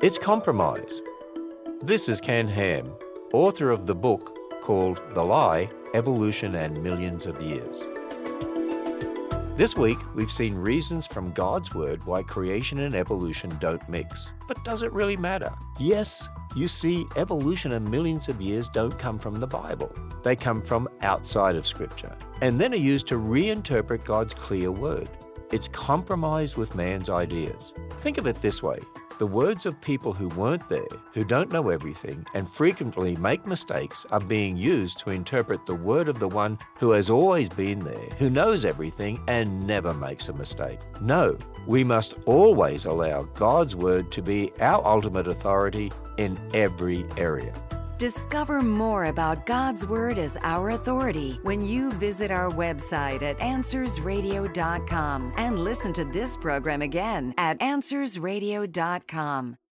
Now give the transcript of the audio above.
It's compromise. This is Ken Ham, author of the book called The Lie Evolution and Millions of Years. This week, we've seen reasons from God's Word why creation and evolution don't mix. But does it really matter? Yes, you see, evolution and millions of years don't come from the Bible. They come from outside of Scripture, and then are used to reinterpret God's clear Word. It's compromise with man's ideas. Think of it this way the words of people who weren't there, who don't know everything, and frequently make mistakes are being used to interpret the word of the one who has always been there, who knows everything, and never makes a mistake. No, we must always allow God's word to be our ultimate authority in every area. Discover more about God's Word as our authority when you visit our website at AnswersRadio.com and listen to this program again at AnswersRadio.com.